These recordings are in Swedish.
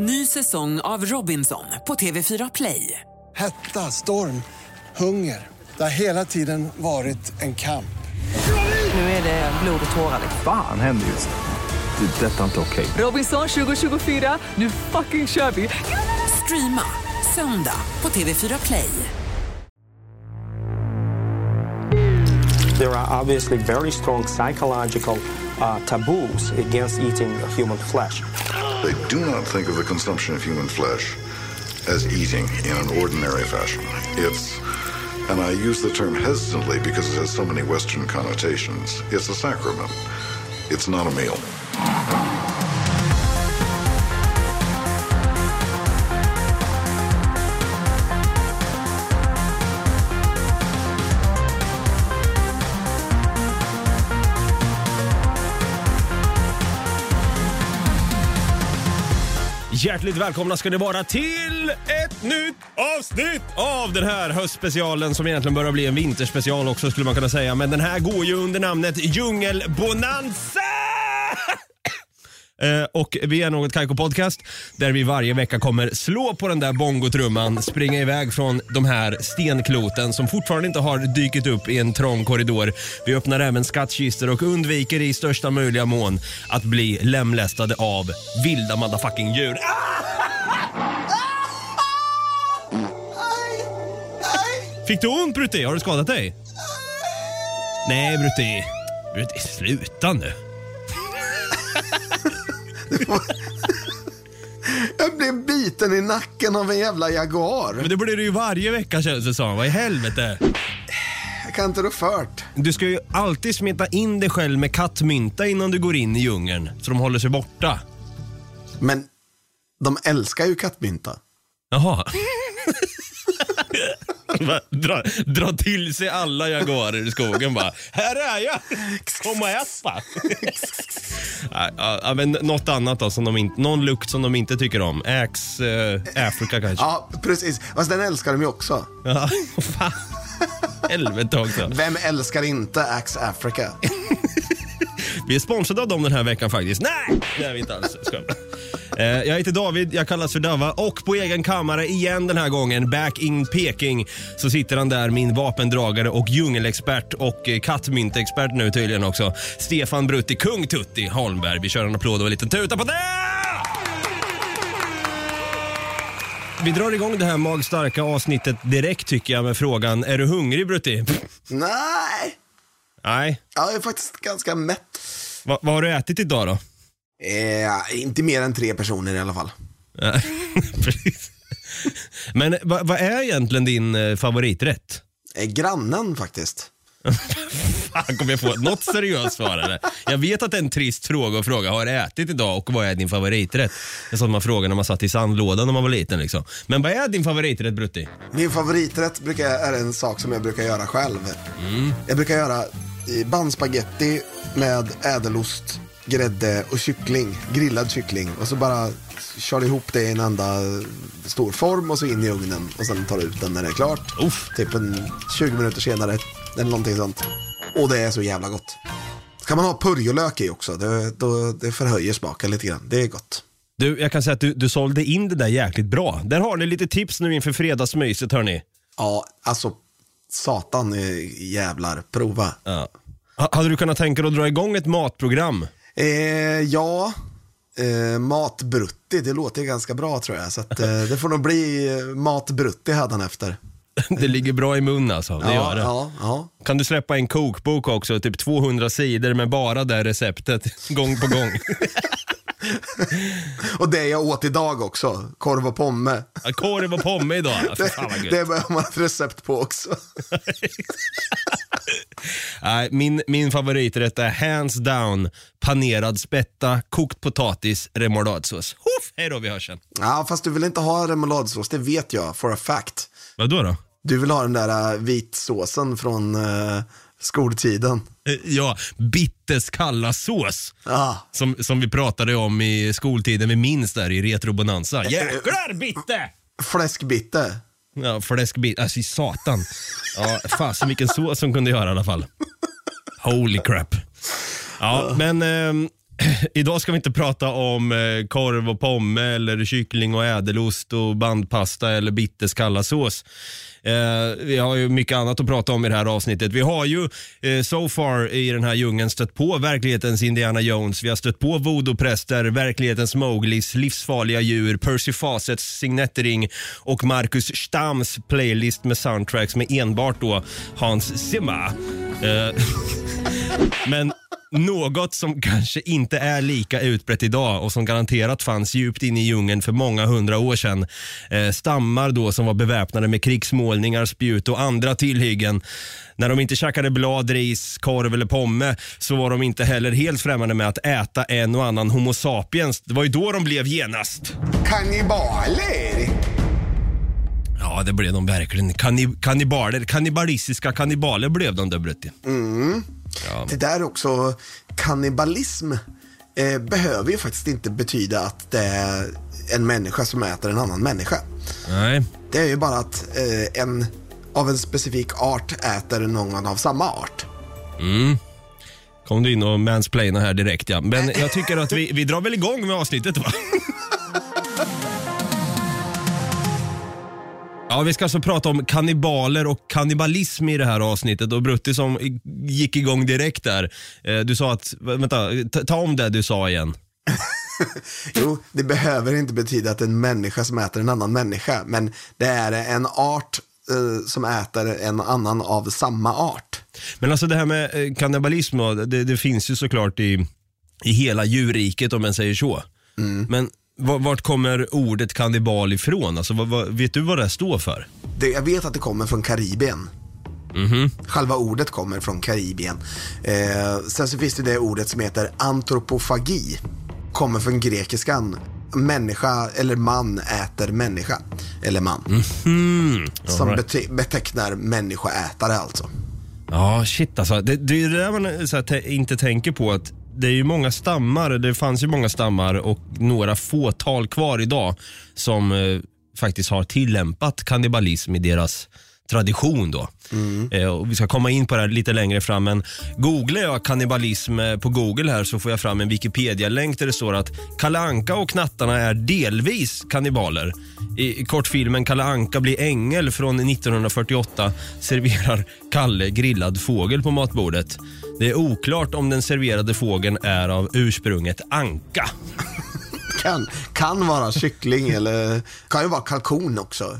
Ny säsong av Robinson på TV4 Play. Hetta, storm, hunger. Det har hela tiden varit en kamp. Nu är det blod och tårar. Fan händer just nu. Det. är Detta är inte okej. Robinson 2024, nu fucking kör vi! Streama söndag på TV4 Play. There are obviously very strong psychological uh, taboos against eating human flesh. They do not think of the consumption of human flesh as eating in an ordinary fashion. It's, and I use the term hesitantly because it has so many Western connotations, it's a sacrament. It's not a meal. Hjärtligt välkomna ska ni vara till ett nytt avsnitt av den här höstspecialen som egentligen börjar bli en vinterspecial också skulle man kunna säga. Men den här går ju under namnet Djungelbonanza! Eh, och vi är något Kaiko Podcast där vi varje vecka kommer slå på den där bongotrumman, springa iväg från de här stenkloten som fortfarande inte har dykt upp i en trång korridor. Vi öppnar även skattkistor och undviker i största möjliga mån att bli lemlästade av vilda motherfucking djur. Fick du ont Brutti? Har du skadat dig? Nej Brutti. Brutti, sluta nu. Jag blev biten i nacken av en jävla jaguar. Men det blir det ju varje vecka känns det som. Vad i helvete? Jag kan inte rå fört. Du ska ju alltid smeta in dig själv med kattmynta innan du går in i djungeln. Så de håller sig borta. Men de älskar ju kattmynta. Jaha. Bara dra, dra till sig alla jaguarer i skogen bara. Här är jag! Kom och ät va. Ja, men något annat då, som de inte, någon lukt som de inte tycker om. Axe eh, Africa kanske. Ja, precis. Fast den älskar de ju också. Ja, fan. Helvete också. Vem älskar inte Axe Africa? Vi är sponsrade av dem den här veckan faktiskt. Nej, det är vi inte alls. Ska. Eh, Jag heter David, jag kallas för Dava och på egen kammare igen den här gången, back in Peking, så sitter han där, min vapendragare och djungelexpert och eh, kattmyntexpert nu tydligen också. Stefan Brutti, kung Tutti Holmberg. Vi kör en applåd och en liten tuta på det! Vi drar igång det här magstarka avsnittet direkt tycker jag med frågan, är du hungrig Brutti? Nej. Nej. Jag är faktiskt ganska mätt. Va, vad har du ätit idag då? Eh, inte mer än tre personer i alla fall. Precis. Men vad vad är egentligen din eh, favoriträtt? Eh, grannen faktiskt. Fan, kommer jag få något seriöst svar eller? Jag vet att det är en trist fråga att fråga, har du ätit idag och vad är din favoriträtt? Det är sånt man frågar när man satt i sandlådan när man var liten liksom. Men vad är din favoriträtt Brutti? Min favoriträtt brukar, är en sak som jag brukar göra själv. Jag brukar göra eh, bandspaghetti med ädelost, grädde och kyckling. Grillad kyckling. Och så bara kör ihop det i en enda stor form och så in i ugnen. Och sen tar du ut den när det är klart. Uff. Typ en 20 minuter senare. Eller någonting sånt. Och det är så jävla gott. Kan man ha purjolök i också. Det, då, det förhöjer smaken lite grann. Det är gott. Du, jag kan säga att du, du sålde in det där jäkligt bra. Där har ni lite tips nu inför fredagsmyset hörni. Ja, alltså satan jävlar. Prova. Ja. Ha- Hade du kunnat tänka dig att dra igång ett matprogram? Eh, ja, eh, matbrutti, det låter ganska bra tror jag. Så att, eh, det får nog bli eh, matbrutti efter. Det ligger bra i mun alltså. Det ja, gör det. Ja, ja. Kan du släppa en kokbok också, typ 200 sidor med bara det receptet gång på gång? Och det jag åt idag också, korv och pomme. Ja, Korv och pomme idag. Det, fan vad gött. det behöver man ett recept på också. Nej, min, min favoriträtt är hands down panerad spätta, kokt potatis, remouladsås. Hej då, vi hörs sen. Ja, fast du vill inte ha remouladsås, det vet jag for a fact. Vadå då? Du vill ha den där uh, vitsåsen från uh, skoltiden. Eh, Ja, Bittes kalla sås. Ja. Som, som vi pratade om i skoltiden, vi minns där i Retro Bonanza. Jäklar Bitte! Fläskbitte. Ja, fläskbit, alltså satan. Ja, fasen vilken sås som kunde göra i alla fall. Holy crap. Ja, men ehm, idag ska vi inte prata om eh, korv och pomme eller kyckling och ädelost och bandpasta eller Bittes kalla Eh, vi har ju mycket annat att prata om i det här avsnittet. Vi har ju eh, so far i den här djungeln stött på verklighetens Indiana Jones. Vi har stött på voodoo-präster, verklighetens Mowglis, livsfarliga djur, Percy Fawcetts signettering och Marcus Stams playlist med soundtracks med enbart då Hans Zimmer. Eh, men något som kanske inte är lika utbrett idag och som garanterat fanns djupt inne i djungeln för många hundra år sedan. Eh, stammar då som var beväpnade med krigsmålningar, spjut och andra tillhyggen. När de inte käkade blad, ris, korv eller pomme så var de inte heller helt främmande med att äta en och annan Homo sapiens. Det var ju då de blev genast. Kannibaler! Ja, det blev de verkligen. Kanni- kannibaler, kannibalistiska kannibaler blev de där Brutti. Det där också, kannibalism eh, behöver ju faktiskt inte betyda att det är en människa som äter en annan människa. Nej. Det är ju bara att eh, en av en specifik art äter någon av samma art. Kom du in och mansplaina här direkt ja. Men jag tycker att vi, vi drar väl igång med avsnittet va? Ja, vi ska alltså prata om kannibaler och kannibalism i det här avsnittet och Brutti som i- gick igång direkt där. Eh, Du sa att, vänta, ta, ta om det du sa igen. Jo, det behöver inte betyda att en människa som äter en annan människa, men det är en art eh, som äter en annan av samma art. Men alltså det här med eh, kannibalism, då, det, det finns ju såklart i, i hela djurriket om man säger så. Men va- vart kommer ordet kannibal ifrån? Alltså, vad, vad, vet du vad det står för? Det, jag vet att det kommer från Karibien. Själva ordet kommer från Karibien. Eh, sen så finns det det ordet som heter antropofagi. Kommer från grekiskan. Människa eller man äter människa. Eller man. Som Alright. bete- betecknar människoätare alltså. Ja, shit alltså. Det, det är det där man här, te- inte tänker på. att Det är ju många stammar, det fanns ju många stammar och några fåtal kvar idag som eh, faktiskt har tillämpat kannibalism i deras tradition då. Eh, och vi ska komma in på det här lite längre fram men googlar jag kannibalism eh, på google här så får jag fram en Wikipedia-länk där det står att Kalle Anka och knattarna är delvis kannibaler. I, i kortfilmen Kalle Anka blir ängel från 1948 serverar Kalle grillad fågel på matbordet. Det är oklart om den serverade fågeln är av ursprunget anka. Kan, kan vara kyckling eller kan ju vara kalkon också.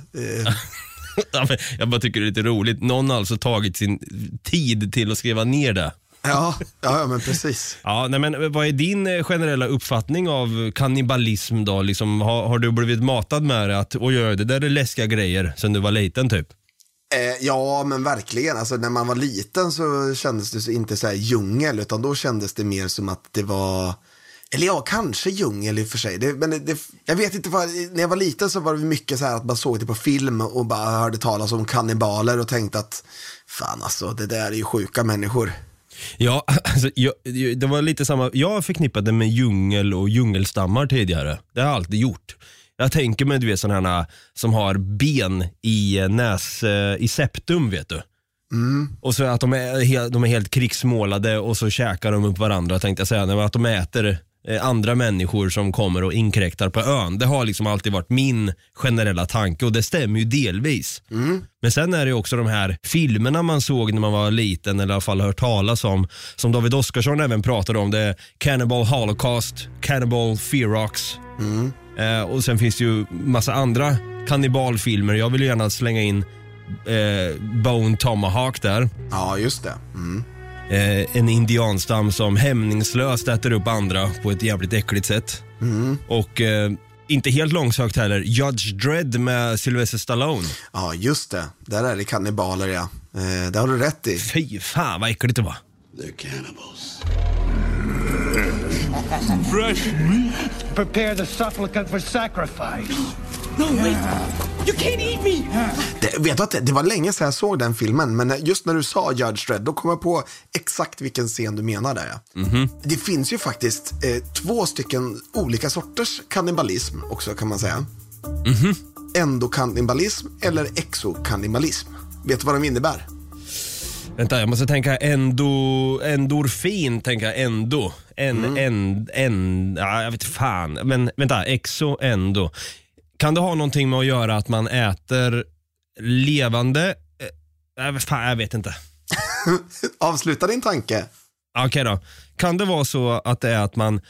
Eh, Jag bara tycker det är lite roligt. Någon har alltså tagit sin tid till att skriva ner det. ja, ja, men precis. Ja, nej, men vad är din eh, generella uppfattning av kannibalism då? Liksom, har, har du blivit matad med det att oj, oj, det där är läskiga grejer sen du var liten typ? Eh, ja, men verkligen. Alltså, när man var liten så kändes det så inte så här djungel, utan då kändes det mer som att det var eller ja, kanske djungel i och för sig. Det, men det, jag vet inte, för, när jag var liten så var det mycket så här att man såg det på film och bara hörde talas om kannibaler och tänkte att fan alltså, det där är ju sjuka människor. Ja, alltså, jag, det var lite samma. Jag förknippade med djungel och djungelstammar tidigare. Det har jag alltid gjort. Jag tänker mig du vet sådana här som har ben i eh, näs, eh, i septum vet du. Och så att de är, helt, de är helt krigsmålade och så käkar de upp varandra tänkte jag säga. Men Att de äter eh, andra människor som kommer och inkräktar på ön. Det har liksom alltid varit min generella tanke och det stämmer ju delvis. Men sen är det också de här filmerna man såg när man var liten eller i alla fall hört talas om. Som David Oskarsson även pratade om. Det är Cannibal Holocaust, Cannibal Ferox. Eh, och sen finns det ju massa andra kannibalfilmer. Jag vill gärna slänga in eh, Bone Tomahawk där. Ja, just det. Mm. Eh, en indianstam som hämningslöst äter upp andra på ett jävligt äckligt sätt. Och eh, inte helt långsökt heller, Judge Dredd med Sylvester Stallone. Ja, just det. Där är det kannibaler, ja. Eh, det har du rätt i. Fy fan vad äckligt det var. They're cannibals. Fresh meat. Prepare the supplicant for sacrifice. No, wait. You can't eat me. Det, vet du att det, det var länge sedan jag såg den filmen, men just när du sa Judge Dredd, då kom jag på exakt vilken scen du menar där. Ja. Det finns ju faktiskt eh, två stycken olika sorters kannibalism också kan man säga. Endokannibalism eller exokannibalism. Vet du vad de innebär? Vänta, jag måste tänka endo, endorfin, tänka endo. En, Mm. en, en, ja, jag vet fan. Men vänta, exo, endo. Kan det ha någonting med att göra att man äter levande, eh, jag vet, fan, jag vet inte. Avsluta din tanke. Okej då. Kan det vara så att det är att man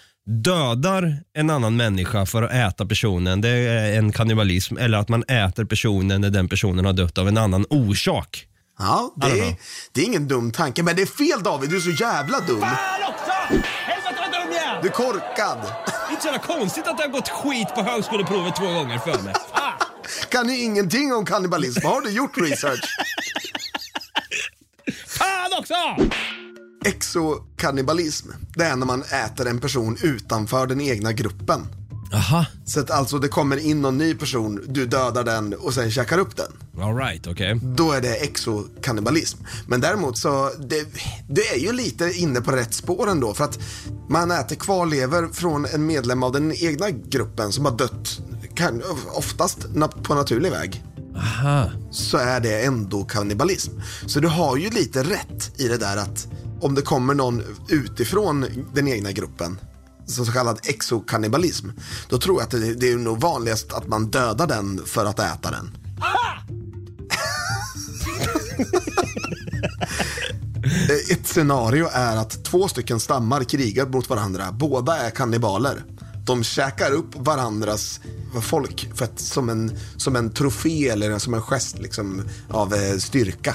dödar en annan människa för att äta personen, det är en kannibalism, eller att man äter personen när den personen har dött av en annan orsak? Ja, I don't det know. är, det är ingen dum tanke. Men det är fel David, du är så jävla dum. Jag är! Du är korkad. Det är inte så jävla konstigt att det har gått skit på högskoleprovet två gånger för mig. Kan ju ingenting om kannibalism. Har du gjort research? Fan också! Exokannibalism, det är när man äter en person utanför den egna gruppen. Aha, Så att alltså det kommer in någon ny person, du dödar den och sen käkar upp den. alright, okej. Då är det exokannibalism. Men däremot så, det, det är ju lite inne på rätt spår ändå. För att man äter kvarlever från en medlem av den egna gruppen som har dött, kan, oftast på naturlig väg. Aha. så är det ändå kannibalism. Så du har ju lite rätt i det där att om det kommer någon utifrån den egna gruppen, så kallad exokannibalism, då tror jag att det, det är nog vanligast att man dödar den för att äta den. Ett scenario är att två stycken stammar krigar mot varandra. Båda är kannibaler. De käkar upp varandras folk för att, som, en, som en trofé eller som en gest liksom, av eh, styrka.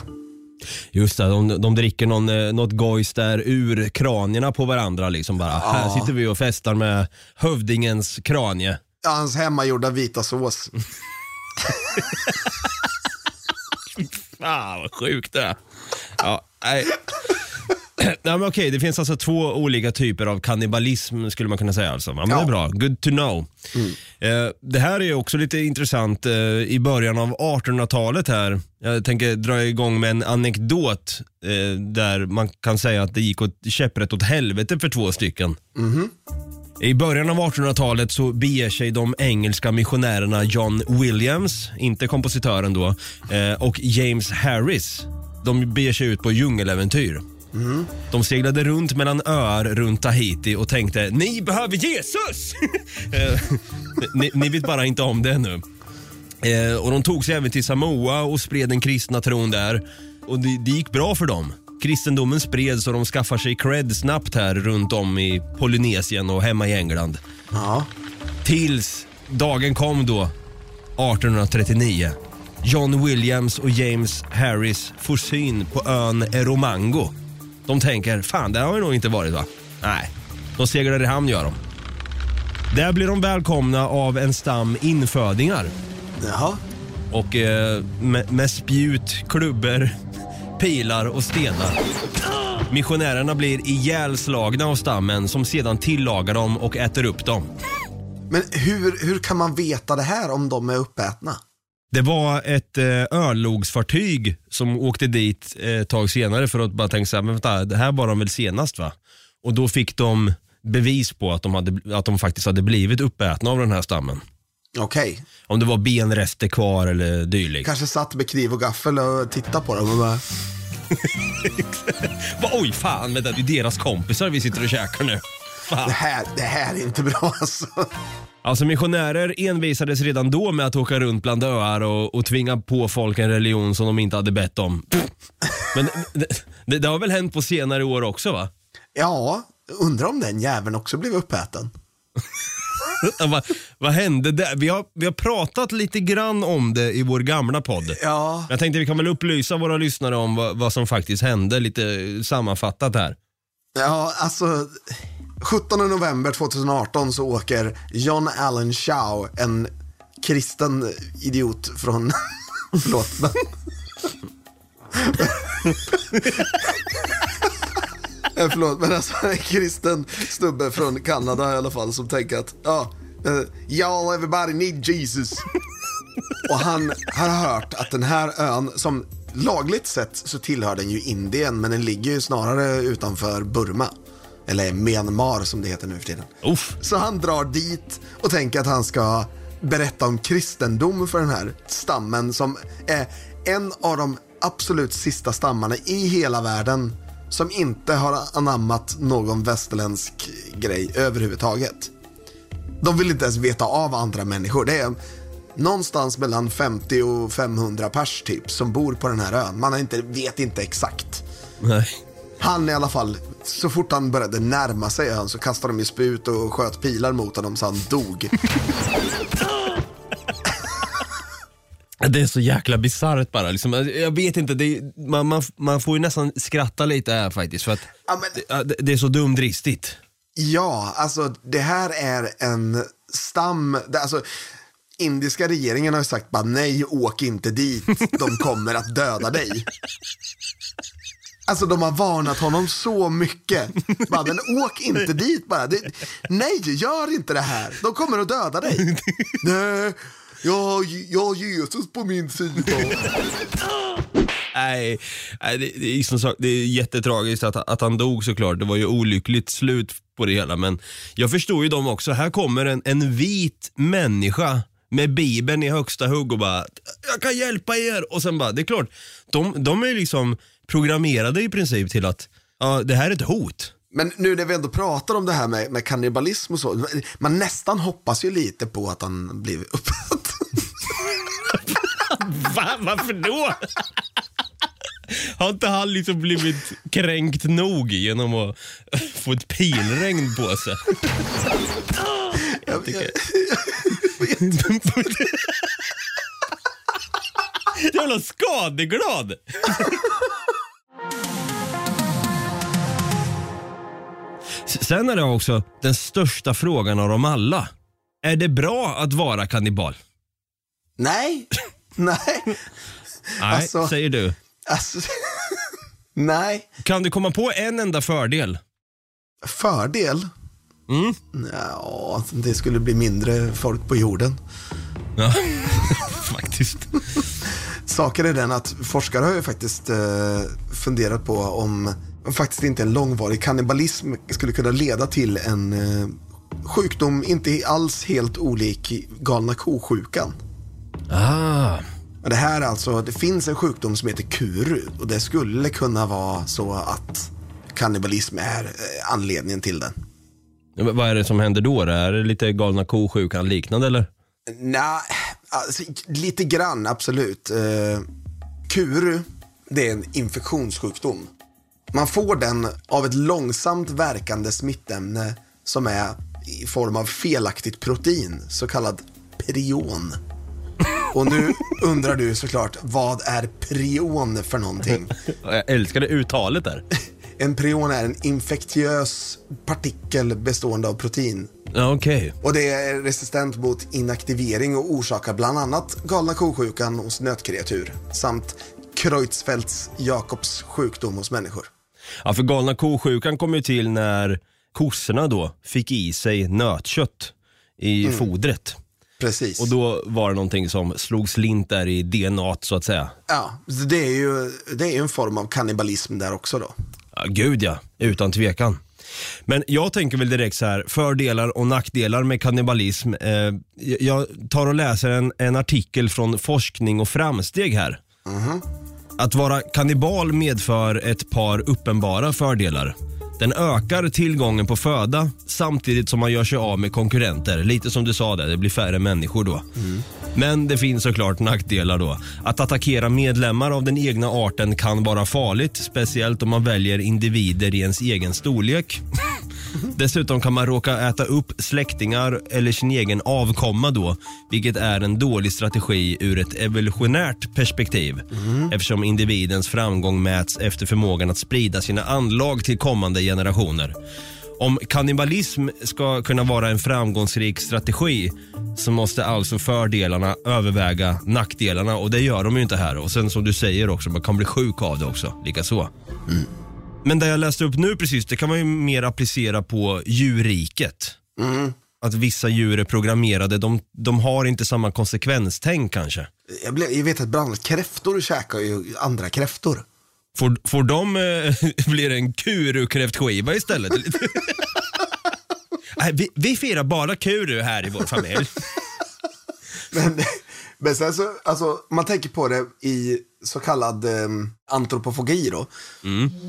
Just det, de, de dricker någon, eh, något gojs där ur kranierna på varandra liksom bara. Här sitter vi och festar med hövdingens kranie. Hans hemmagjorda vita sås. Fan vad sjukt det är. Ja, nej. Nej, men okej, det finns alltså två olika typer av kannibalism skulle man kunna säga. Alltså. Ja, men Det är bra, good to know. Eh, det här är ju också lite intressant eh, i början av 1800-talet här. Jag tänker dra igång med en anekdot eh, där man kan säga att det gick åt käpprätt åt helvete för två stycken. I början av 1800-talet så beger sig de engelska missionärerna John Williams, inte kompositören då, eh, och James Harris. De beger sig ut på djungeläventyr. De seglade runt mellan öar runt Tahiti och tänkte ni behöver Jesus! Eh, ni, ni vet bara inte om det ännu. Eh, och de tog sig även till Samoa och spred den kristna tron där. Och det, det gick bra för dem. Kristendomen spreds och de skaffar sig cred snabbt här runt om i Polynesien och hemma i England. Ja. Tills dagen kom då, 1839. John Williams och James Harris får syn på ön Eromango. De tänker, fan där har vi nog inte varit va? Nej, de seglar i hamn gör de. Där blir de välkomna av en stam infödingar. Jaha. Och eh, med, med spjut, klubbor, pilar och stenar. Missionärerna blir ihjälslagna av stammen som sedan tillagar dem och äter upp dem. Men hur, hur kan man veta det här om de är uppätna? Det var ett eh, örlogsfartyg som åkte dit eh, ett tag senare för att bara tänka så här, men vänta, det här var de väl senast va? Och då fick de bevis på att de, hade, att de faktiskt hade blivit uppätna av den här stammen. Okej. Om det var benrester kvar eller dylikt. Kanske satt med kniv och gaffel och tittade på dem och bara, Va, Oj fan, vänta, det är deras kompisar vi sitter och käkar nu. det Fan. här, det här är inte bra alltså. Alltså missionärer envisades redan då med att åka runt bland öar och, och tvinga på folk en religion som de inte hade bett om. Men det, det, det har väl hänt på senare år också va? Ja, undrar om den jäveln också blev uppäten. Vad, vad hände där? Vi har, vi har pratat lite grann om det i vår gamla podd. Ja. Jag tänkte vi kan väl upplysa våra lyssnare om vad, vad som faktiskt hände, lite sammanfattat här. Ja, alltså 17 november 2018 så åker John Allen Chow, en kristen idiot från, förlåt, men eh, Förlåt, men alltså en kristen snubbe från Kanada i alla fall som tänker att, ja, uh, y'all everybody need Jesus. Och han har hört att den här ön, som lagligt sett så tillhör den ju Indien, men den ligger ju snarare utanför Burma. Eller Myanmar som det heter nu för tiden. Uff. Så han drar dit och tänker att han ska berätta om kristendom för den här stammen som är en av de absolut sista stammarna i hela världen som inte har anammat någon västerländsk grej överhuvudtaget. De vill inte ens veta av andra människor. Det är någonstans mellan 50 och 500 pers typ som bor på den här ön. Man inte, vet inte exakt. Nej. Han i alla fall, så fort han började närma sig ön så kastade de ju sput och sköt pilar mot honom så han dog. Det är så jäkla bisarrt bara. Liksom, jag vet inte, det man, man, man får ju nästan skratta lite här faktiskt. För att Ja, men- det, det är så dumdristigt. Ja, alltså det här är en stam, det, alltså indiska regeringen har ju sagt bara nej, åk inte dit, de kommer att döda dig. Alltså de har varnat honom så mycket. Bara, men åk inte dit bara. Det, nej, gör inte det här. De kommer att döda dig. nej, jag, jag har Jesus på min sida. Nej, nej det, det, är som sagt, det är jättetragiskt att, att han dog såklart. Det var ju olyckligt slut på det hela. Men jag förstår ju dem också. Här kommer en, en vit människa med bibeln i högsta hugg och bara “Jag kan hjälpa er” och sen bara, det är klart, de, de är liksom programmerade i princip till att ja, det här är ett hot. Men nu när vi ändå pratar om det här med, med kannibalism och så, man nästan hoppas ju lite på att han blivit upprättad. Va? Varför då? Har inte han liksom blivit kränkt nog genom att få ett pilregn på sig? Jag, jag, Jävla skadeglad! Sen är det också den största frågan av dem alla. Är det bra att vara kannibal? nej, nej. Nej, Alltså- säger du. Alltså, nej. Kan du komma på en enda fördel? Fördel? Mm. Ja, det skulle bli mindre folk på jorden. Ja, faktiskt. Saken är den att forskare har ju faktiskt eh, funderat på om om faktiskt inte en långvarig kannibalism skulle kunna leda till en eh, sjukdom inte alls helt olik galna ko-sjukan. Ah, Det här är alltså, det finns en sjukdom som heter kuru och det skulle kunna vara så att kannibalism är eh, anledningen till den. Men vad är det som händer då? Är det lite galna ko-sjukan liknande eller? Nej, alltså, lite grann absolut. Eh, kuru, det är en infektionssjukdom. Man får den av ett långsamt verkande smittämne som är i form av felaktigt protein, så kallad prion. Och nu undrar du såklart, vad är prion för någonting? Jag älskar det uttalet där. En prion är en infektiös partikel bestående av protein. Okej. Och det är resistent mot inaktivering och orsakar bland annat galna ko-sjukan hos nötkreatur samt Creutzfeldts Jakobs sjukdom hos människor. Ja, för galna ko-sjukan kom ju till när kossorna då fick i sig nötkött i fodret. Precis. Och då var det någonting som slog slint där i DNA så att säga. Ja, det är ju det är en form av kannibalism där också då. Ja, gud ja, utan tvekan. Men jag tänker väl direkt så här, fördelar och nackdelar med kannibalism. Eh, jag tar och läser en, en artikel från Forskning och framsteg här. Att vara kannibal medför ett par uppenbara fördelar. Den ökar tillgången på föda samtidigt som man gör sig av med konkurrenter. Lite som du sa där, det blir färre människor då. Men det finns såklart nackdelar då. Att attackera medlemmar av den egna arten kan vara farligt, speciellt om man väljer individer i ens egen storlek. Dessutom kan man råka äta upp släktingar eller sin egen avkomma då, vilket är en dålig strategi ur ett evolutionärt perspektiv. Eftersom individens framgång mäts efter förmågan att sprida sina anlag till kommande generationer. Om kannibalism ska kunna vara en framgångsrik strategi så måste alltså fördelarna överväga nackdelarna och det gör de ju inte här. Och sen som du säger också, man kan bli sjuk av det också, likaså. Men det jag läste upp nu precis, det kan man ju mer applicera på djurriket. Att vissa djur är programmerade, de, de har inte samma konsekvenstänk kanske. Jag, blev, jag vet att bland annat kräftor käkar ju andra kräftor. Får, får de, eh, blir en kuru-kräftskiva istället? Nej, vi, vi firar bara kuru här i vår familj. Men, men sen så, alltså, man tänker på det i så kallad eh, antropofogi då,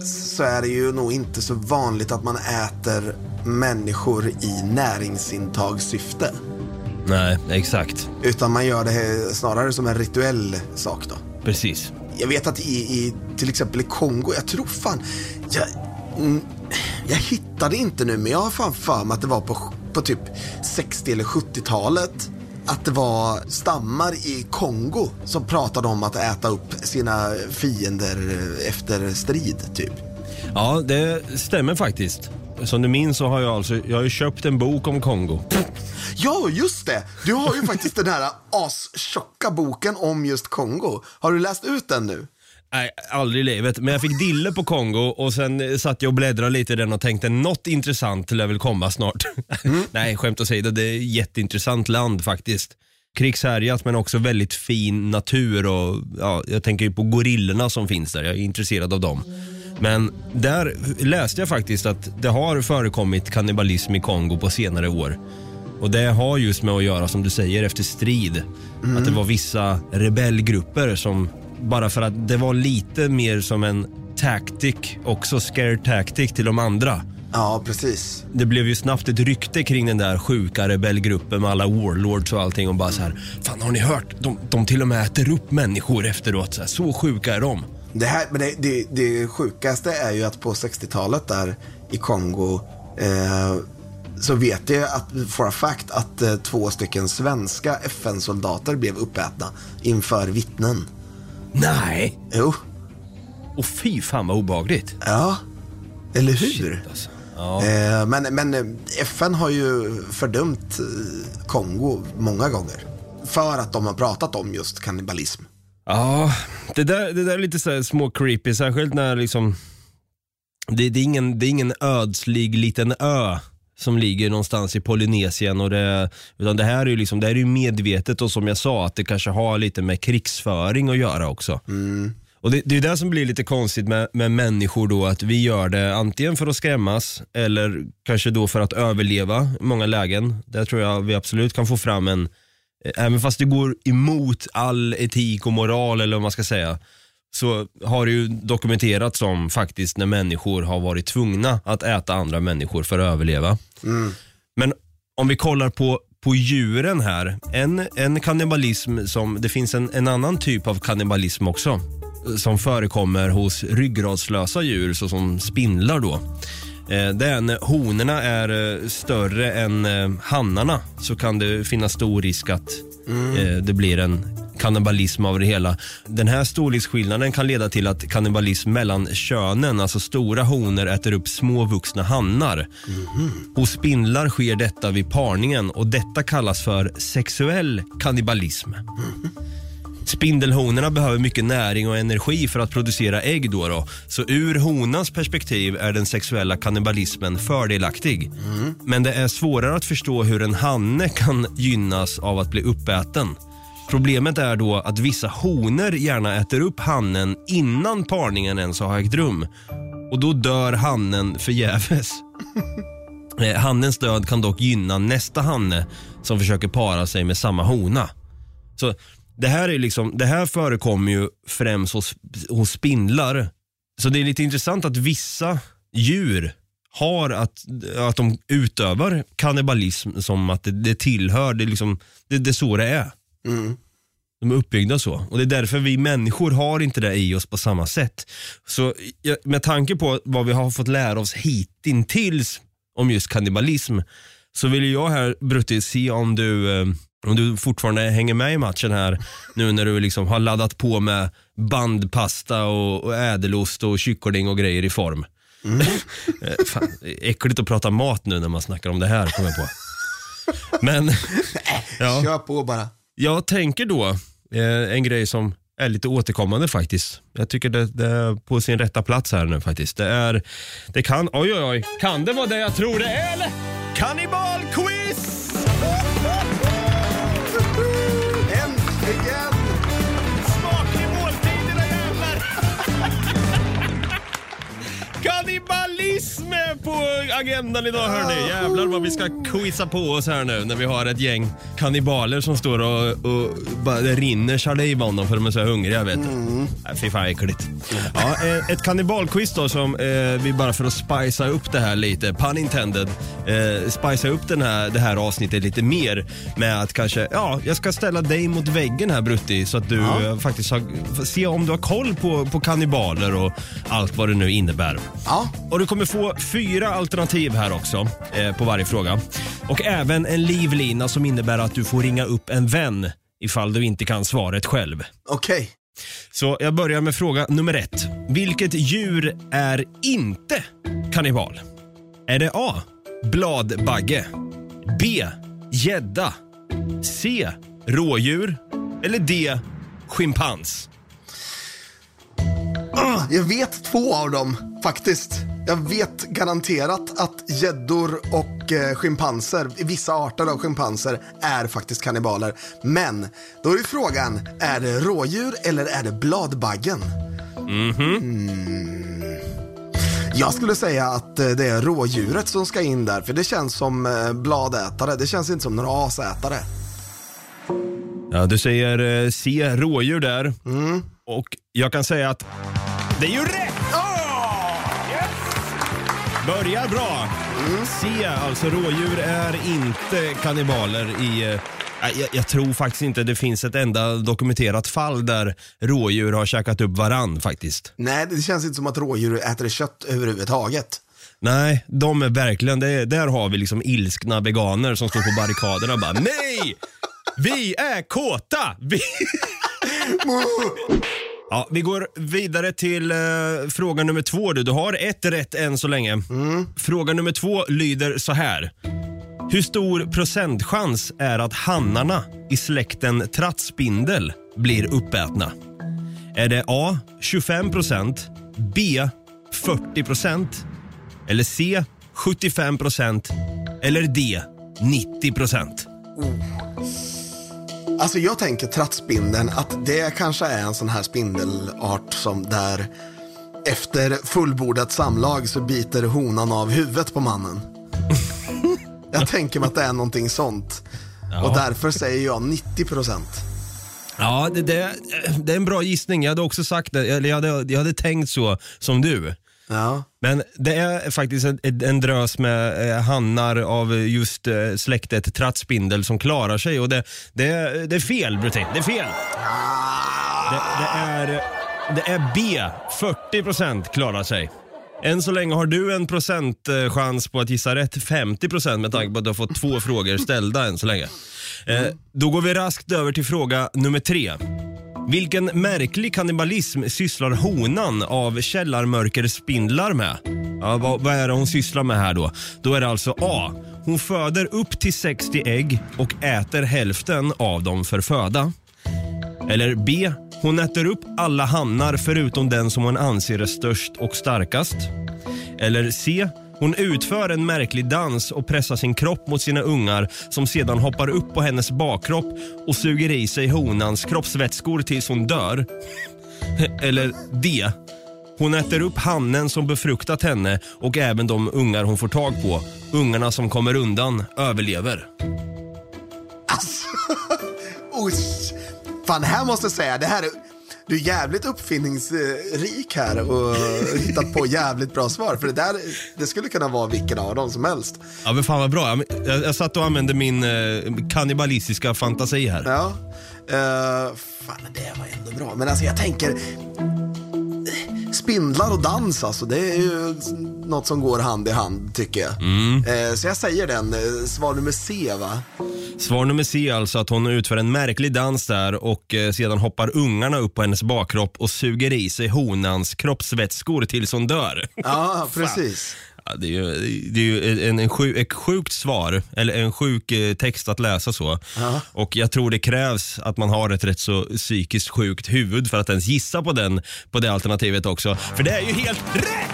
så är det ju nog inte så vanligt att man äter människor i näringsintagssyfte. Nej, exakt. Utan man gör det snarare som en rituell sak då. Precis. Jag vet att i, i till exempel i Kongo, jag tror fan, jag, mm, jag hittade inte nu men jag har fan för mig att det var på, på typ 60 eller 70-talet. Att det var stammar i Kongo som pratade om att äta upp sina fiender efter strid typ. Ja, det stämmer faktiskt. Som du minns så har jag alltså, jag har ju köpt en bok om Kongo. Ja, just det! Du har ju faktiskt den här astjocka boken om just Kongo. Har du läst ut den nu? Nej, aldrig i livet. Men jag fick dille på Kongo och sen eh, satt jag och bläddrade lite i den och tänkte något intressant lär väl komma snart. Nej, skämt åsido, det är ett jätteintressant land faktiskt. Krigshärjat men också väldigt fin natur och ja, jag tänker ju på gorillorna som finns där. Jag är intresserad av dem. Men där läste jag faktiskt att det har förekommit kannibalism i Kongo på senare år. Och det har just med att göra som du säger efter strid. Att det var vissa rebellgrupper som bara för att det var lite mer som en tactic, också scare tactic till de andra. Ja, precis. Det blev ju snabbt ett rykte kring den där sjuka rebellgruppen med alla warlords och allting och bara så här, fan har ni hört? De, de till och med äter upp människor efteråt. Så, här, så sjuka är de. Det, här, men det, det, det sjukaste är ju att på 60-talet där i Kongo eh, så vet jag att, for a fact att eh, två stycken svenska FN-soldater blev uppätna inför vittnen. Nej! Jo, Och fy fan vad obehagligt. ja. Eller hur? Alltså. Ja. Eh, men, men eh, FN har ju fördömt eh, Kongo många gånger. För att de har pratat om just kannibalism. Ja, det där, det där är lite så små creepy, särskilt när liksom det, det, är ingen, det är ingen ödslig liten ö som ligger någonstans i Polynesien. Och det, utan det här är ju liksom, det här är ju medvetet och som jag sa att det kanske har lite med krigsföring att göra också. Och det, det är det som blir lite konstigt med, med människor då, att vi gör det antingen för att skrämmas eller kanske då för att överleva i många lägen. Där tror jag vi absolut kan få fram en, även fast det går emot all etik och moral eller vad man ska säga, så har det ju dokumenterats om faktiskt när människor har varit tvungna att äta andra människor för att överleva. Men om vi kollar på, på djuren här, en, en kannibalism som, det finns en, en annan typ av kannibalism också som förekommer hos ryggradslösa djur såsom spindlar då. Eh, Det är när honorna är eh, större än eh, hannarna så kan det finnas stor risk att eh, det blir en kannibalism av det hela. Den här storleksskillnaden kan leda till att kannibalism mellan könen, alltså stora honor äter upp små vuxna hannar. Hos spindlar sker detta vid parningen och detta kallas för sexuell kannibalism. Spindelhonorna behöver mycket näring och energi för att producera ägg. Då då. Så ur honans perspektiv är den sexuella kannibalismen fördelaktig. Men det är svårare att förstå hur en hanne kan gynnas av att bli uppäten. Problemet är då att vissa honor gärna äter upp hannen innan parningen ens har ägt rum. Och då dör hannen förgäves. Eh, Hannens död kan dock gynna nästa hanne som försöker para sig med samma hona. Så det här, är liksom, det här förekommer ju främst hos, hos spindlar. Så det är lite intressant att vissa djur har att, att de utövar kannibalism som att det, det tillhör, det, är liksom, det, det är så det är. De är uppbyggda så. Och det är därför vi människor har inte det i oss på samma sätt. Så med tanke på vad vi har fått lära oss hittills om just kannibalism så vill jag här Brutti se om du, eh, om du fortfarande hänger med i matchen här nu när du liksom har laddat på med bandpasta och, och ädelost och kyckling och grejer i form. Eh, Fan, äckligt att prata mat nu när man snackar om det här kommer jag på. Men ja. Kör på bara. Jag tänker då eh, en grej som är lite återkommande faktiskt. Jag tycker det, det är på sin rätta plats här nu faktiskt. Det är, det kan, oj oj oj, kan det vara det jag tror det är eller? Äntligen! Jävlar! Kannibalism på agendan idag hörni. Jävlar vad vi ska quizza på oss här nu när vi har ett gäng kannibaler som står och, och bara, det rinner saliv om dem för de är så hungriga vet du. Mm. Nej, fy fan äckligt. Ja, eh, ett kannibalquiz då som eh, vi bara för att spicea upp det här lite, pun intended, eh, spicea upp den här, det här avsnittet lite mer med att kanske, ja, jag ska ställa dig mot väggen här Brutti så att du eh, faktiskt har, se om du har koll på, på kannibaler och allt vad det nu innebär. Ja. Och du kommer få fyra alternativ här också eh, på varje fråga. Och även en livlina som innebär att du får ringa upp en vän ifall du inte kan svaret själv. Okej. Så jag börjar med fråga nummer ett. Vilket djur är inte kannibal? Är det A. Bladbagge? B. Gädda? C. Rådjur? Eller D. Schimpans? Ah, Jag vet två av dem faktiskt. Jag vet garanterat att gäddor och eh, schimpanser, vissa arter av schimpanser, är faktiskt kannibaler. Men då är frågan, är det rådjur eller är det bladbaggen? Mm. Jag skulle säga att eh, det är rådjuret som ska in där, för det känns som eh, bladätare. Det känns inte som några asätare. Ja, du säger eh, C. Rådjur där. Och jag kan säga att det är ju rätt! Börjar bra. C, alltså rådjur är inte kannibaler i... eh, Jag, jag tror faktiskt inte det finns ett enda dokumenterat fall där rådjur har käkat upp varann faktiskt. Nej, det känns inte som att rådjur äter kött överhuvudtaget. Nej, de är verkligen, det är, där har vi liksom ilskna veganer som står på barrikaderna och bara nej! Vi är kåta! Vi... Ja, vi går vidare till eh, fråga nummer två. Du. du har ett rätt än så länge. Fråga nummer två lyder så här. Hur stor procentchans är att hannarna i släkten trattspindel blir uppätna? Är det A. 25 procent, B. 40 procent eller C. 75 procent eller D. 90 procent? Alltså jag tänker trattspindeln att det kanske är en sån här spindelart som där efter fullbordat samlag så biter honan av huvudet på mannen. jag tänker mig att det är någonting sånt. Och därför säger jag 90 procent. Ja, det, det, det är en bra gissning. Jag hade också sagt det. Eller jag hade, jag hade tänkt så som du. Ja. Men det är faktiskt en, en drös med eh, hannar av just eh, släktet trattspindel som klarar sig och det, det, det är fel Brutin. Det är fel. Det, det, är, det är B. 40% klarar sig. Än så länge har du en procentchans eh, på att gissa rätt 50% med tanke på att du har fått två frågor ställda än så länge. Eh, då går vi raskt över till fråga nummer tre. Vilken märklig kannibalism sysslar honan av källarmörkerspindlar med? Ja, vad, vad är det hon sysslar med här då? Då är det alltså A. Hon föder upp till 60 ägg och äter hälften av dem för föda. Eller B. Hon äter upp alla hannar förutom den som hon anser är störst och starkast. Eller C. Hon utför en märklig dans och pressar sin kropp mot sina ungar som sedan hoppar upp på hennes bakkropp och suger i sig honans kroppsvätskor tills hon dör. Eller det. Hon äter upp hannen som befruktat henne och även de ungar hon får tag på. Ungarna som kommer undan överlever. Alltså, usch. Fan, det här måste jag säga, det här är, du är jävligt uppfinningsrik här och hittat på jävligt bra svar. För det där, det skulle kunna vara vilken av dem som helst. Ja men fan vad bra. Jag, jag, satt och använde min eh, kannibalistiska fantasi här. Ja. Uh, fan, det var ändå bra. Men alltså jag tänker, spindlar och dans alltså, det är ju något som går hand i hand tycker jag. Eh, så jag säger den, eh, svar nummer C va? Svar nummer C alltså att hon utför en märklig dans där och eh, sedan hoppar ungarna upp på hennes bakkropp och suger i sig honans kroppsvätskor tills hon dör. Ja, precis. Ja, det är ju, det är ju en, en sjuk, ett sjukt svar, eller en sjuk eh, text att läsa så. Och jag tror det krävs att man har ett rätt så psykiskt sjukt huvud för att ens gissa på, den, på det alternativet också. För det är ju helt rätt!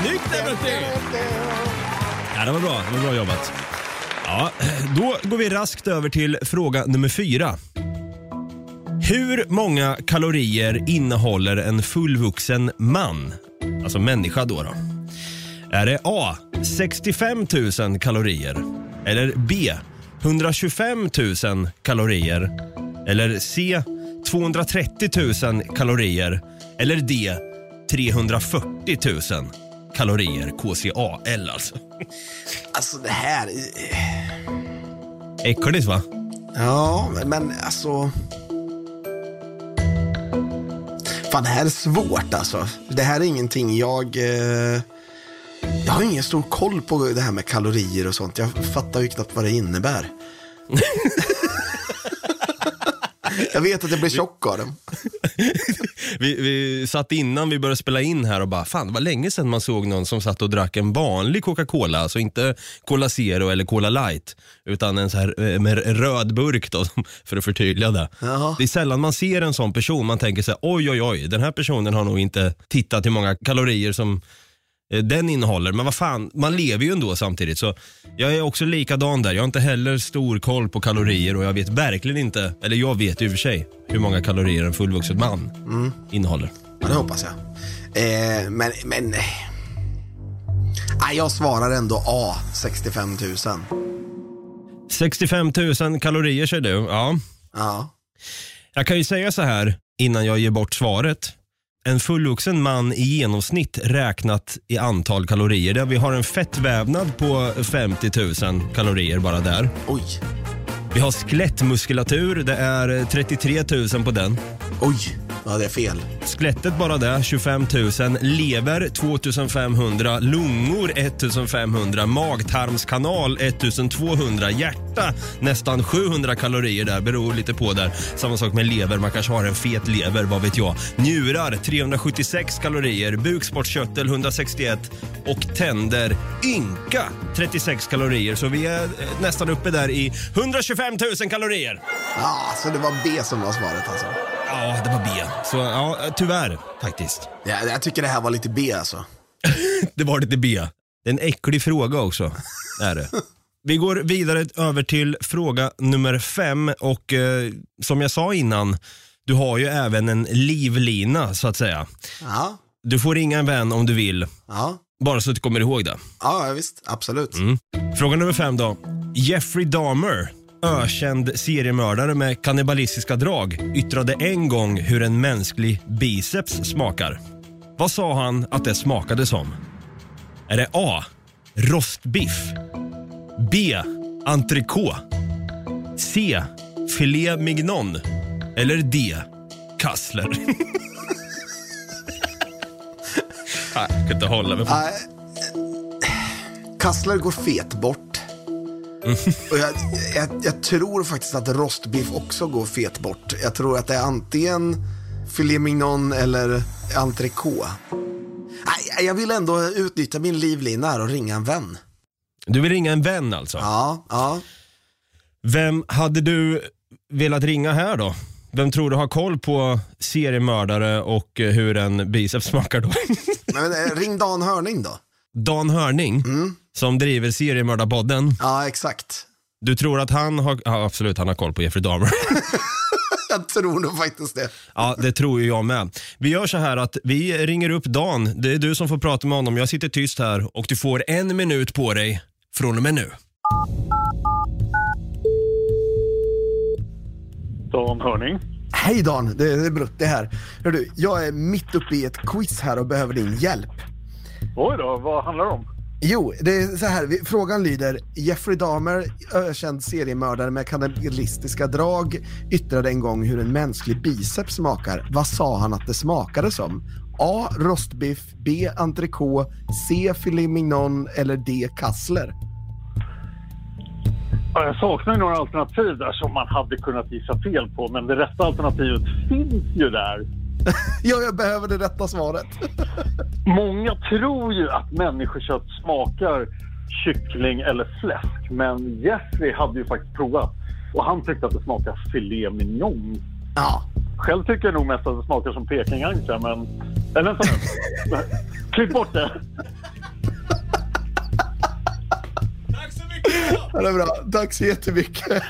Snyggt Brutti! Ja, det var bra. Det var bra jobbat. Ja, då går vi raskt över till fråga nummer fyra. Hur många kalorier innehåller en fullvuxen man? Alltså människa då. då. Är det A. 65 000 kalorier? Eller B. 125 000 kalorier? Eller C. 230 000 kalorier? Eller D. 340 000 kalorier? KCAL alltså. Alltså det här... Äckligt va? Ja, men, men alltså... Fan, det här är svårt alltså. Det här är ingenting jag... Eh... Jag har ingen stor koll på det här med kalorier och sånt. Jag fattar ju knappt vad det innebär. jag vet att jag blir tjock av dem. Vi, vi satt innan vi började spela in här och bara, fan det var länge sedan man såg någon som satt och drack en vanlig Coca-Cola, alltså inte Cola Zero eller Cola Light, utan en så här eh, med röd burk då, för att förtydliga det. Jaha. Det är sällan man ser en sån person, man tänker så här, oj oj oj, den här personen har nog inte tittat hur många kalorier som eh, den innehåller, men vad fan, man lever ju ändå samtidigt. Så jag är också likadan där. Jag har inte heller stor koll på kalorier och jag vet verkligen inte, eller jag vet i och för sig, hur många kalorier en fullvuxen man innehåller. Ja, det hoppas jag. Eh, men, men... eh. Nej, jag svarar ändå A, 65 000. 65 000 kalorier säger du. Ja. Ja. Jag kan ju säga så här innan jag ger bort svaret. En fullvuxen man i genomsnitt räknat i antal kalorier. Där vi har en fettvävnad på 50 000 kalorier bara där. Oj. Vi har skelettmuskulatur, det är 33 000 på den. Oj, ja det är fel. Skelettet bara det, 25 000. Lever 2500. Lungor 1500. Magtarmskanal 1200. Hjärta nästan 700 kalorier där, beror lite på där. Samma sak med lever, man kanske har en fet lever, vad vet jag. Njurar 376 kalorier. Bukspottkörtel 161. Och tänder ynka 36 kalorier. Så vi är eh, nästan uppe där i 125 000 kalorier. Ja, så det var B som var svaret alltså. Ja, det var B. Så ja, tyvärr faktiskt. Ja, jag tycker det här var lite B alltså. Det var lite B. Det är en äcklig fråga också. Är det. Vi går vidare över till fråga nummer fem och eh, som jag sa innan, du har ju även en livlina så att säga. Ja, Du får ringa en vän om du vill, ja. bara så att du kommer ihåg det. Ja, visst. Absolut. Fråga nummer fem då. Jeffrey Dahmer, ökänd seriemördare med kannibalistiska drag, yttrade en gång hur en mänsklig biceps smakar. Vad sa han att det smakade som? Är det A. Rostbiff? B. Entrecote? C. Filé mignon? Eller D. Kassler? Nej, jag kan inte hålla mig. På. Kassler går fet bort. Och jag, jag, jag tror faktiskt att rostbiff också går fet bort. Jag tror att det är antingen filet mignon eller entrecote. Jag vill ändå utnyttja min livlina och ringa en vän. Du vill ringa en vän alltså? Ja, ja. Vem hade du velat ringa här då? Vem tror du har koll på seriemördare och eh, hur en biceps smakar då? Men, eh, ring Dan Hörning då. Dan Hörning, som driver seriemördarpodden. Ja, exakt. Du tror att han har, ja, absolut han har koll på Jeffrey Dahmer. Jag tror nog faktiskt det. ja, det tror ju jag med. Vi gör så här att vi ringer upp Dan. Det är du som får prata med honom. Jag sitter tyst här och du får en minut på dig från och med nu. Dan Hörning. Hej Dan, det är Brutte här. Hör du, jag är mitt uppe i ett quiz här och behöver din hjälp. Oj då, vad handlar det om? Jo, det är så här. Frågan lyder. Jeffrey Dahmer, ökänd seriemördare med kannibalistiska drag, yttrade en gång hur en mänsklig biceps smakar. Vad sa han att det smakade som? A. Rostbiff, B. Entrecote, C. Filet mignon eller D. Kassler? Ja, Jag saknar några alternativ där som man hade kunnat gissa fel på, men det rätta alternativet finns ju där. Ja, jag behöver det rätta svaret. Många tror ju att människokött smakar kyckling eller fläsk, men Jeffrey hade ju faktiskt provat och han tyckte att det smakar filet mignon. Ja. Själv tycker jag nog mest att det smakar som pekinganka, men... Eller vänta nu. Klipp bort det. Ja, Det är bra. Tack så jättemycket.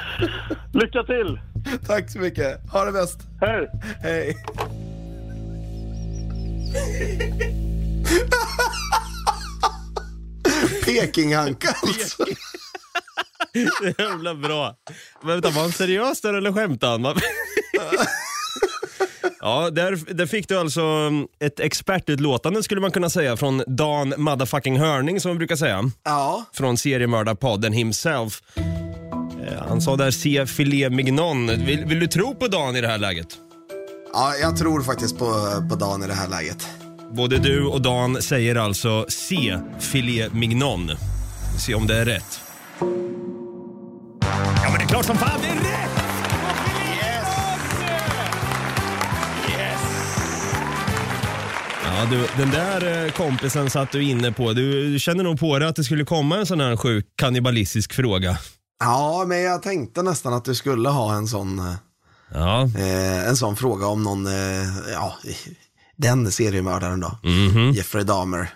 Lycka till! Tack så mycket. Ha det bäst. Hej! Hej. Pekinghanka alltså. Jävla bra. Men vänta, var han seriös där eller skämtade han? Ja, där, där fick du alltså mm, ett expertutlåtande skulle man kunna säga från Dan motherfucking Hörning som vi brukar säga. Ja. Från seriemördarpodden himself. Eh, Han sa där se filé mignon. Vill, vill du tro på Dan i det här läget? Ja, jag tror faktiskt på, på Dan i det här läget. Både du och Dan säger alltså se filé mignon. Se om det är rätt. Ja men det är klart som fan det är rätt! Ja, du, den där eh, kompisen satt du inne på. Du, du känner nog på dig att det skulle komma en sån här sjuk kannibalistisk fråga. Ja, men jag tänkte nästan att du skulle ha en sån, eh, Ja, eh, en sån fråga om någon, eh, ja, den seriemördaren då. Mhm. Jeffrey Dahmer.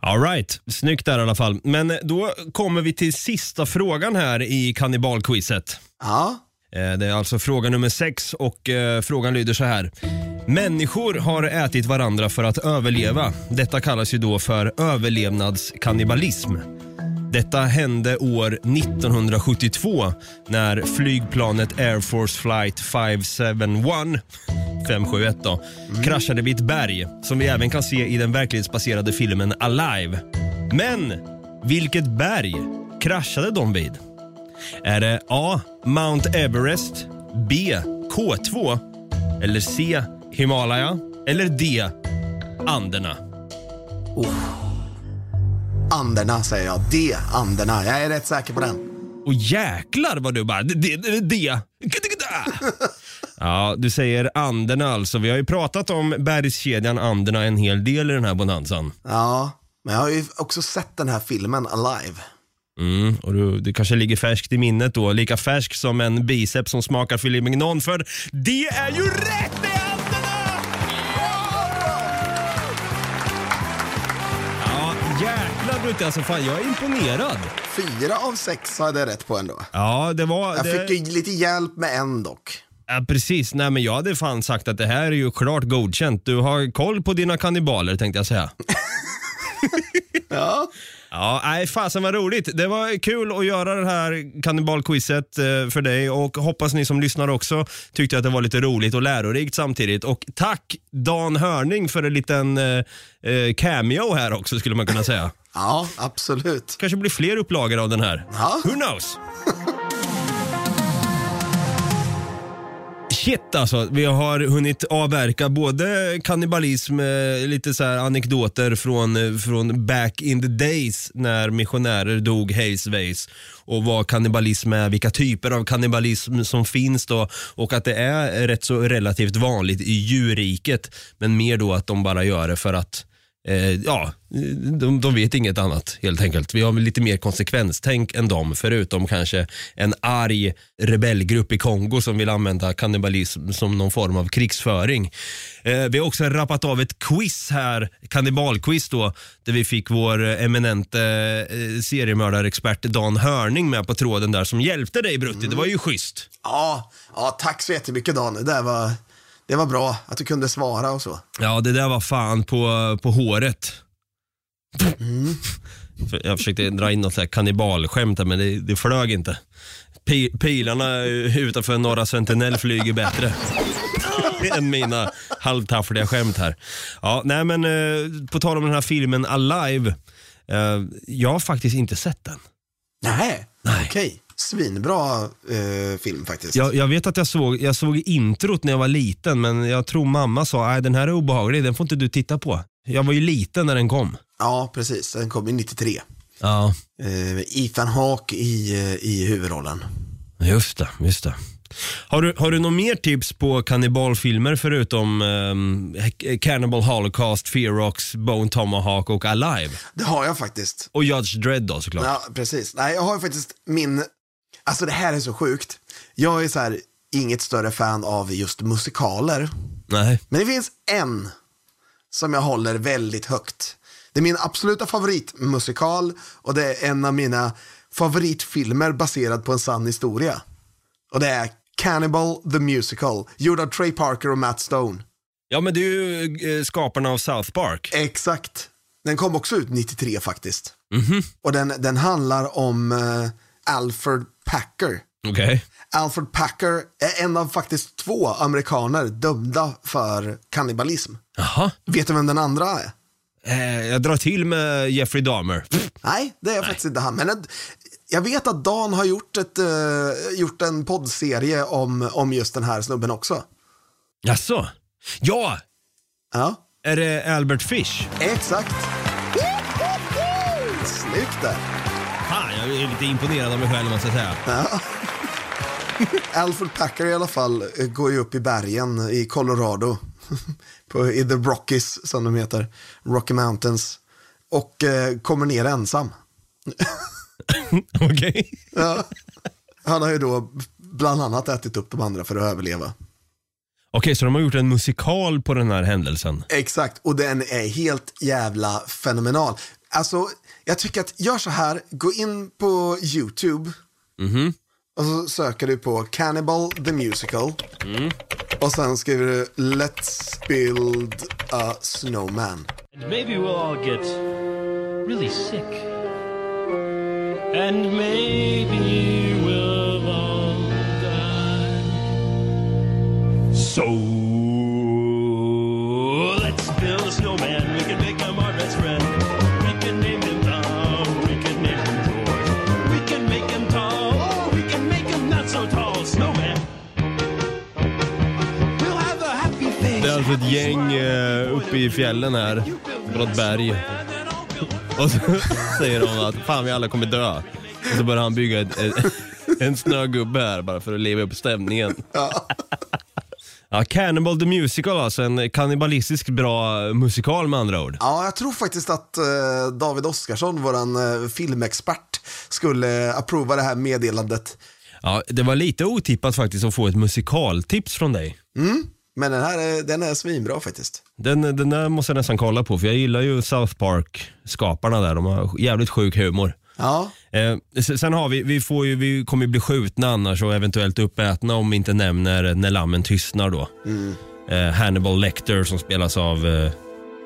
all right. Snyggt där i alla fall. Men eh, då kommer vi till sista frågan här i kannibalquizet. Ja, Eh, Det är alltså fråga nummer sex och eh, frågan lyder så här. Människor har ätit varandra för att överleva. Detta kallas ju då för överlevnadskannibalism. Detta hände år 1972 när flygplanet Air Force Flight 571 571 då, kraschade vid ett berg som vi även kan se i den verklighetsbaserade filmen Alive. Men vilket berg kraschade de vid? Är det A. Mount Everest, B. K2 eller C. Himalaya eller D. Anderna? Anderna säger jag. D. Anderna. Jag är rätt säker på den. Och jäklar vad du bara... D. D. D. Ja, du säger Anderna alltså. Vi har ju pratat om bergskedjan Anderna en hel del i den här bonanzan. Ja, men jag har ju också sett den här filmen Alive. Mm, och du, det kanske ligger färskt i minnet då. Lika färsk som en biceps som smakar filet mignon. För det är ju rätt! Det är Brutte. Alltså fan, jag är imponerad. Fyra av sex hade jag rätt på ändå. Ja, det var... Jag det... fick lite hjälp med en dock. Ja, precis. Nej, men jag hade fan sagt att det här är ju klart godkänt. Du har koll på dina kannibaler tänkte jag säga. Ja. Ja, nej fasen vad roligt. Det var kul att göra det här kannibalquizet eh, för dig och hoppas ni som lyssnar också tyckte att det var lite roligt och lärorikt samtidigt. Och tack Dan Hörning för en liten eh, eh, cameo här också skulle man kunna säga. Ja, absolut. Kanske blir fler upplagor av den här. Ja. Who knows? Shit alltså, vi har hunnit avverka både kannibalism, eh, lite så här anekdoter från, eh, från back in the days när missionärer dog hejsvejs och vad kannibalism är, vilka typer av kannibalism som finns då och att det är rätt så relativt vanligt i djurriket men mer då att de bara gör det för att Eh, ja, de, de vet inget annat helt enkelt. Vi har väl lite mer konsekvenstänk än dem, förutom kanske en arg rebellgrupp i Kongo som vill använda kannibalism som någon form av krigsföring. Eh, vi har också rappat av ett quiz här, kannibalquiz då, där vi fick vår eh, eminente eh, seriemördarexpert Dan Hörning med på tråden där som hjälpte dig Brutti. Det var ju schysst. Ja, ja, tack så jättemycket Dan. Det, där var, det var bra att du kunde svara och så. Ja, det där var fan på, på håret. För Jag försökte dra in något så här kannibalskämt men det, det flög inte. Pi, pilarna utanför Norra Sentinell flyger bättre än mina halvtaffliga skämt här. Ja, nej men eh, på tal om den här filmen Alive. Eh, jag har faktiskt inte sett den. Nej, okej. Svinbra eh, film faktiskt. Jag, jag vet att jag såg, jag såg introt när jag var liten, men jag tror mamma sa att den här är obehaglig, den får inte du titta på. Jag var ju liten när den kom. Ja, precis. Den kom ju 93. Ja, Eh, Ethan Hawke i, eh, i huvudrollen. just det. Just det. Har du, har du något mer tips på kannibalfilmer förutom um, Cannibal Holocaust, Fearox, Bone Tomahawk och Alive? Det har jag faktiskt. Och Judge Dredd då såklart. Ja, precis. Nej, jag har faktiskt min... Alltså det här är så sjukt. Jag är så här, inget större fan av just musikaler. Nej. Men det finns en som jag håller väldigt högt. Det är min absoluta favoritmusikal och det är en av mina favoritfilmer baserad på en sann historia. Och det är Cannibal the Musical, gjord av Trey Parker och Matt Stone. Ja men det är ju eh, skaparna av South Park. Exakt. Den kom också ut 93 faktiskt. Mhm. Och den, den handlar om eh, Alfred Packer. Okej. Alfred Packer är en av faktiskt två amerikaner dömda för kannibalism. Jaha. Vet du vem den andra är? Eh, jag drar till med Jeffrey Dahmer. Nej, det är faktiskt inte han. Men ett, jag vet att Dan har gjort, ett, eh, gjort en poddserie om, om just den här snubben också. Jaså? Ja! Ja, Är det Albert Fish? exakt. Snyggt där. Jag är lite imponerad av mig själv måste jag säga. Alfred Packer i alla fall eh, går ju upp i bergen i Colorado. På, I the Rockies som de heter. Rocky Mountains. Och eh, kommer ner ensam. Okej. Ja. Han har ju då bland annat ätit upp de andra för att överleva. Okej, så de har gjort en musikal på den här händelsen. Exakt, och den är helt jävla fenomenal. Alltså, jag tycker att gör så här, gå in på YouTube Mhm. och så söker du på Cannibal the Musical. Mm. Och sen skriver du Let's build a snowman. Maybe we'll all get really sick. And maybe we'll all die. So gäng eh, uppe i fjällen här, på något berg. Och så säger de att fan vi alla kommer dö. Och så börjar han bygga ett, ett, en snögubbe här bara för att leva upp stämningen. Ja, Cannibal the Musical alltså, en kannibalistisk bra musikal med andra ord. Ja, jag tror faktiskt att eh, David Oskarsson, våran eh, filmexpert, skulle approva det här meddelandet. Ja, det var lite otippat faktiskt att få ett musikaltips från dig. Mm. Men den här är, den är svinbra faktiskt. Den, den där måste jag nästan kolla på för jag gillar ju South Park-skaparna där. De har jävligt sjuk humor. Ja. Eh, sen har vi, vi, får ju, vi kommer ju bli skjutna annars och eventuellt uppätna om vi inte nämner När lammen tystnar då. Mm. Eh, Hannibal Lecter som spelas av eh,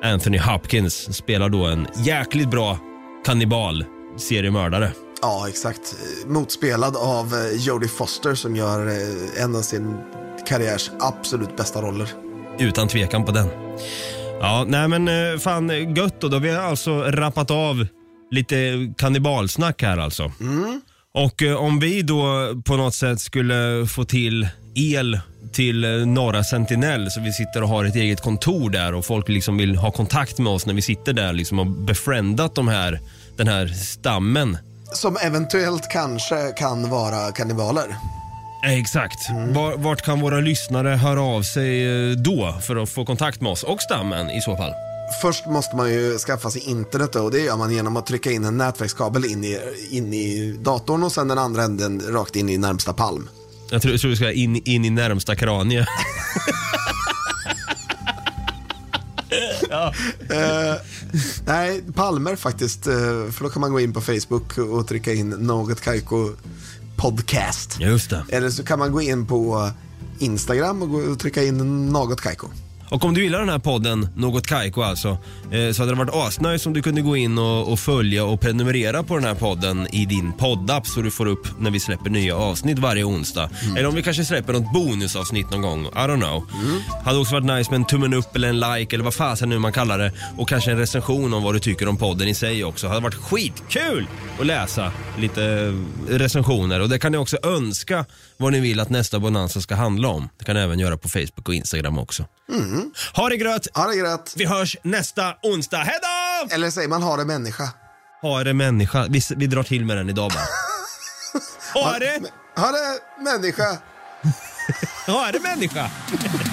Anthony Hopkins spelar då en jäkligt bra kannibal seriemördare. Ja, exakt. Motspelad av eh, Jodie Foster som gör eh, en av sin karriärs absolut bästa roller. Utan tvekan på den. Ja, nej men eh, fan gött då. Då har vi alltså rappat av lite kannibalsnack här alltså. Och eh, om vi då på något sätt skulle få till el till Norra Sentinell så vi sitter och har ett eget kontor där och folk liksom vill ha kontakt med oss när vi sitter där liksom och befriendat de här, den här stammen. Som eventuellt kanske kan vara kannibaler. Eh, Exakt. Var, vart kan våra lyssnare höra av sig eh, då för att få kontakt med oss och stammen i så fall? Först måste man ju skaffa sig internet och det gör man genom att trycka in en nätverkskabel in i, in i datorn och sen den andra änden rakt in i närmsta palm. Jag tror, jag tror du ska in, in i närmsta kranie. Eh, nej, palmer faktiskt. eh, för då kan man gå in på Facebook och trycka in Något Kaiko podcast. Just det. Eller så kan man gå in på Instagram och, gå och trycka in Något Kaiko. Och om du gillar den här podden, Något Kaiko alltså, eh, så hade det varit asnice om du kunde gå in och, och följa och prenumerera på den här podden i din poddapp så du får upp när vi släpper nya avsnitt varje onsdag. Eller om vi kanske släpper något bonusavsnitt någon gång, I don't know. Hade också varit nice med en tummen upp eller en like eller vad fasen nu man kallar det. Och kanske en recension om vad du tycker om podden i sig också. Hade varit skitkul att läsa lite recensioner. Och det kan ni också önska vad ni vill att nästa Bonanza ska handla om. Det kan ni även göra på Facebook och Instagram också. Ha det gröt! Ha det gröt! Vi hörs nästa onsdag. Hej då! Eller säger man ha det människa? Ha det människa. Vi, vi drar till med den idag bara. Ha det! Ha det människa! Ha det människa!